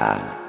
Que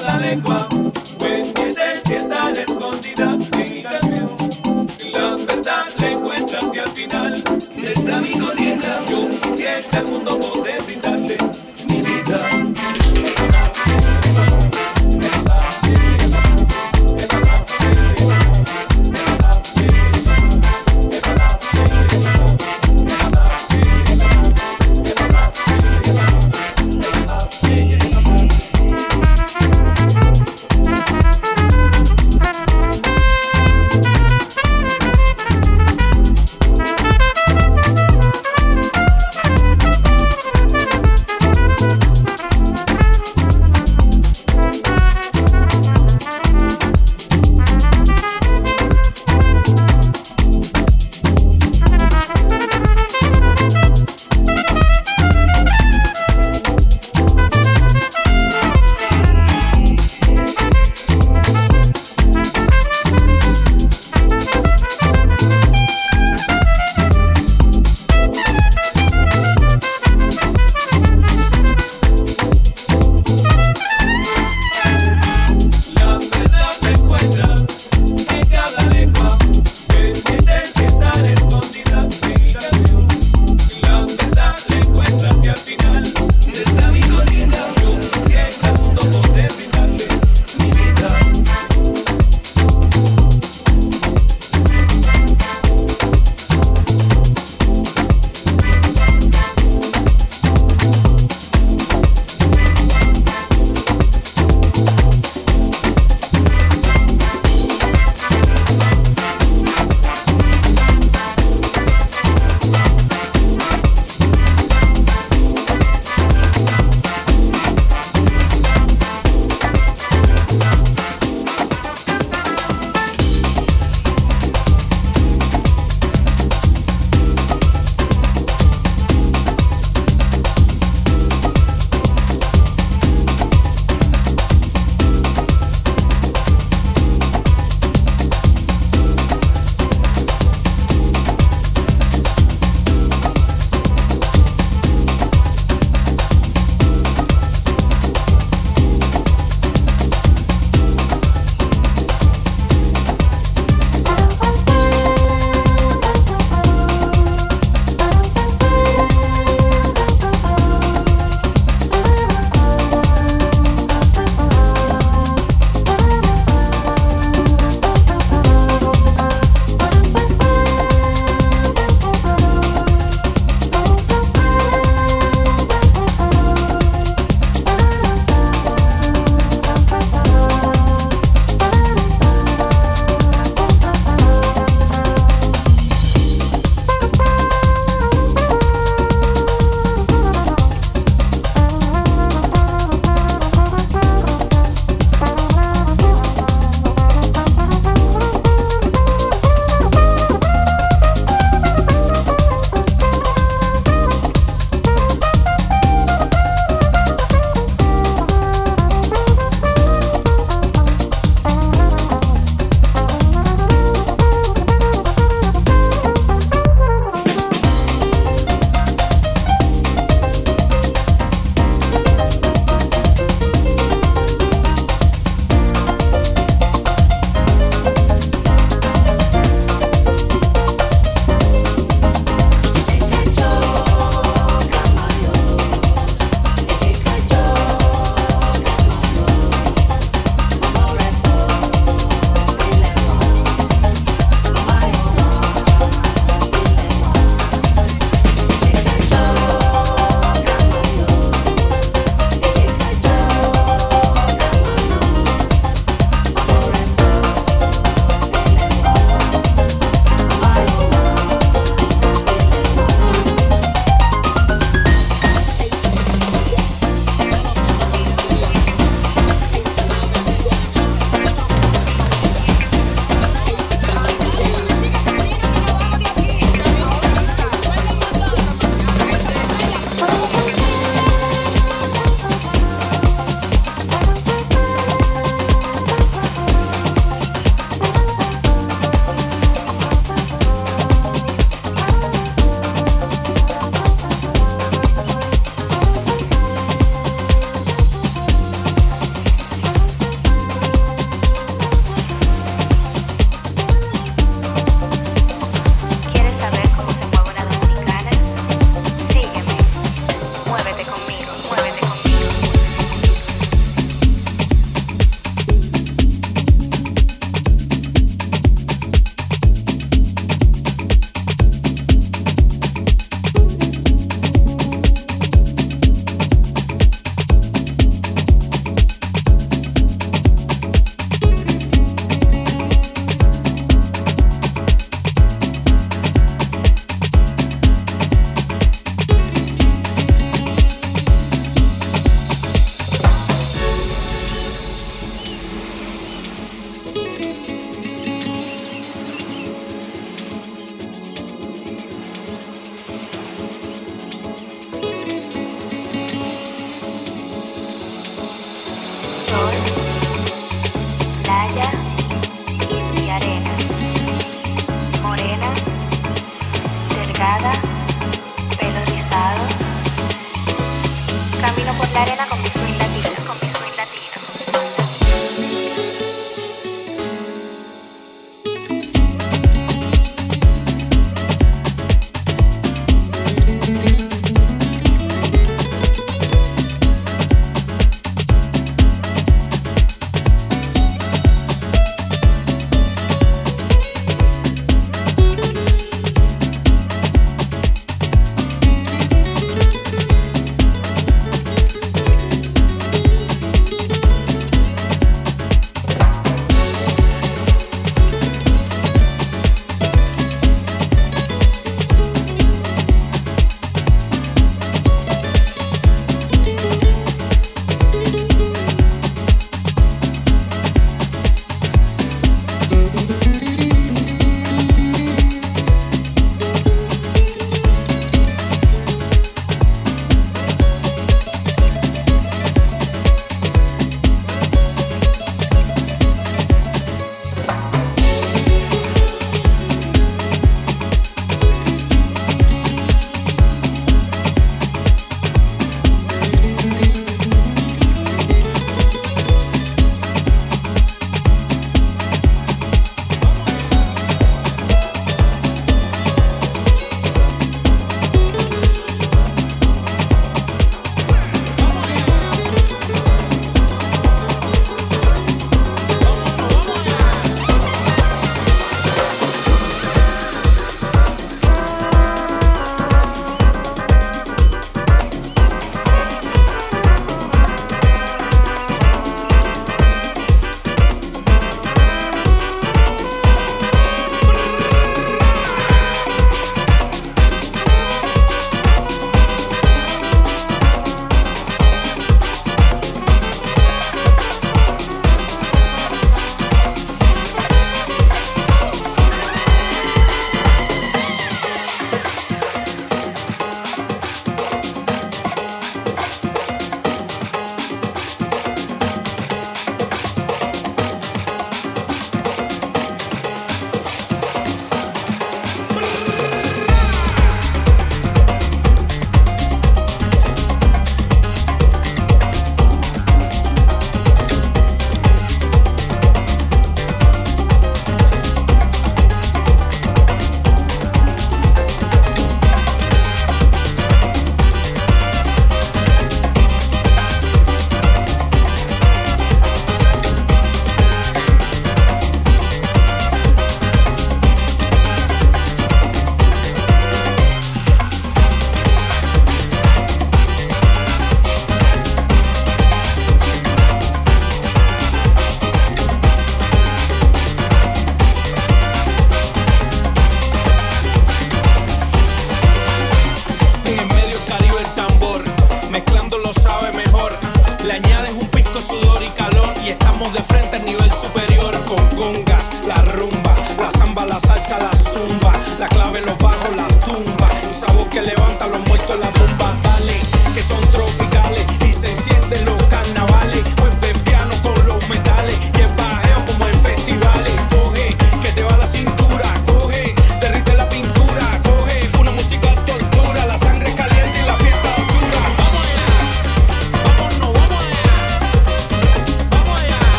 la lengua.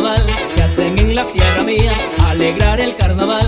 carnaval que hacen en la tierra mía, alegrar el carnaval.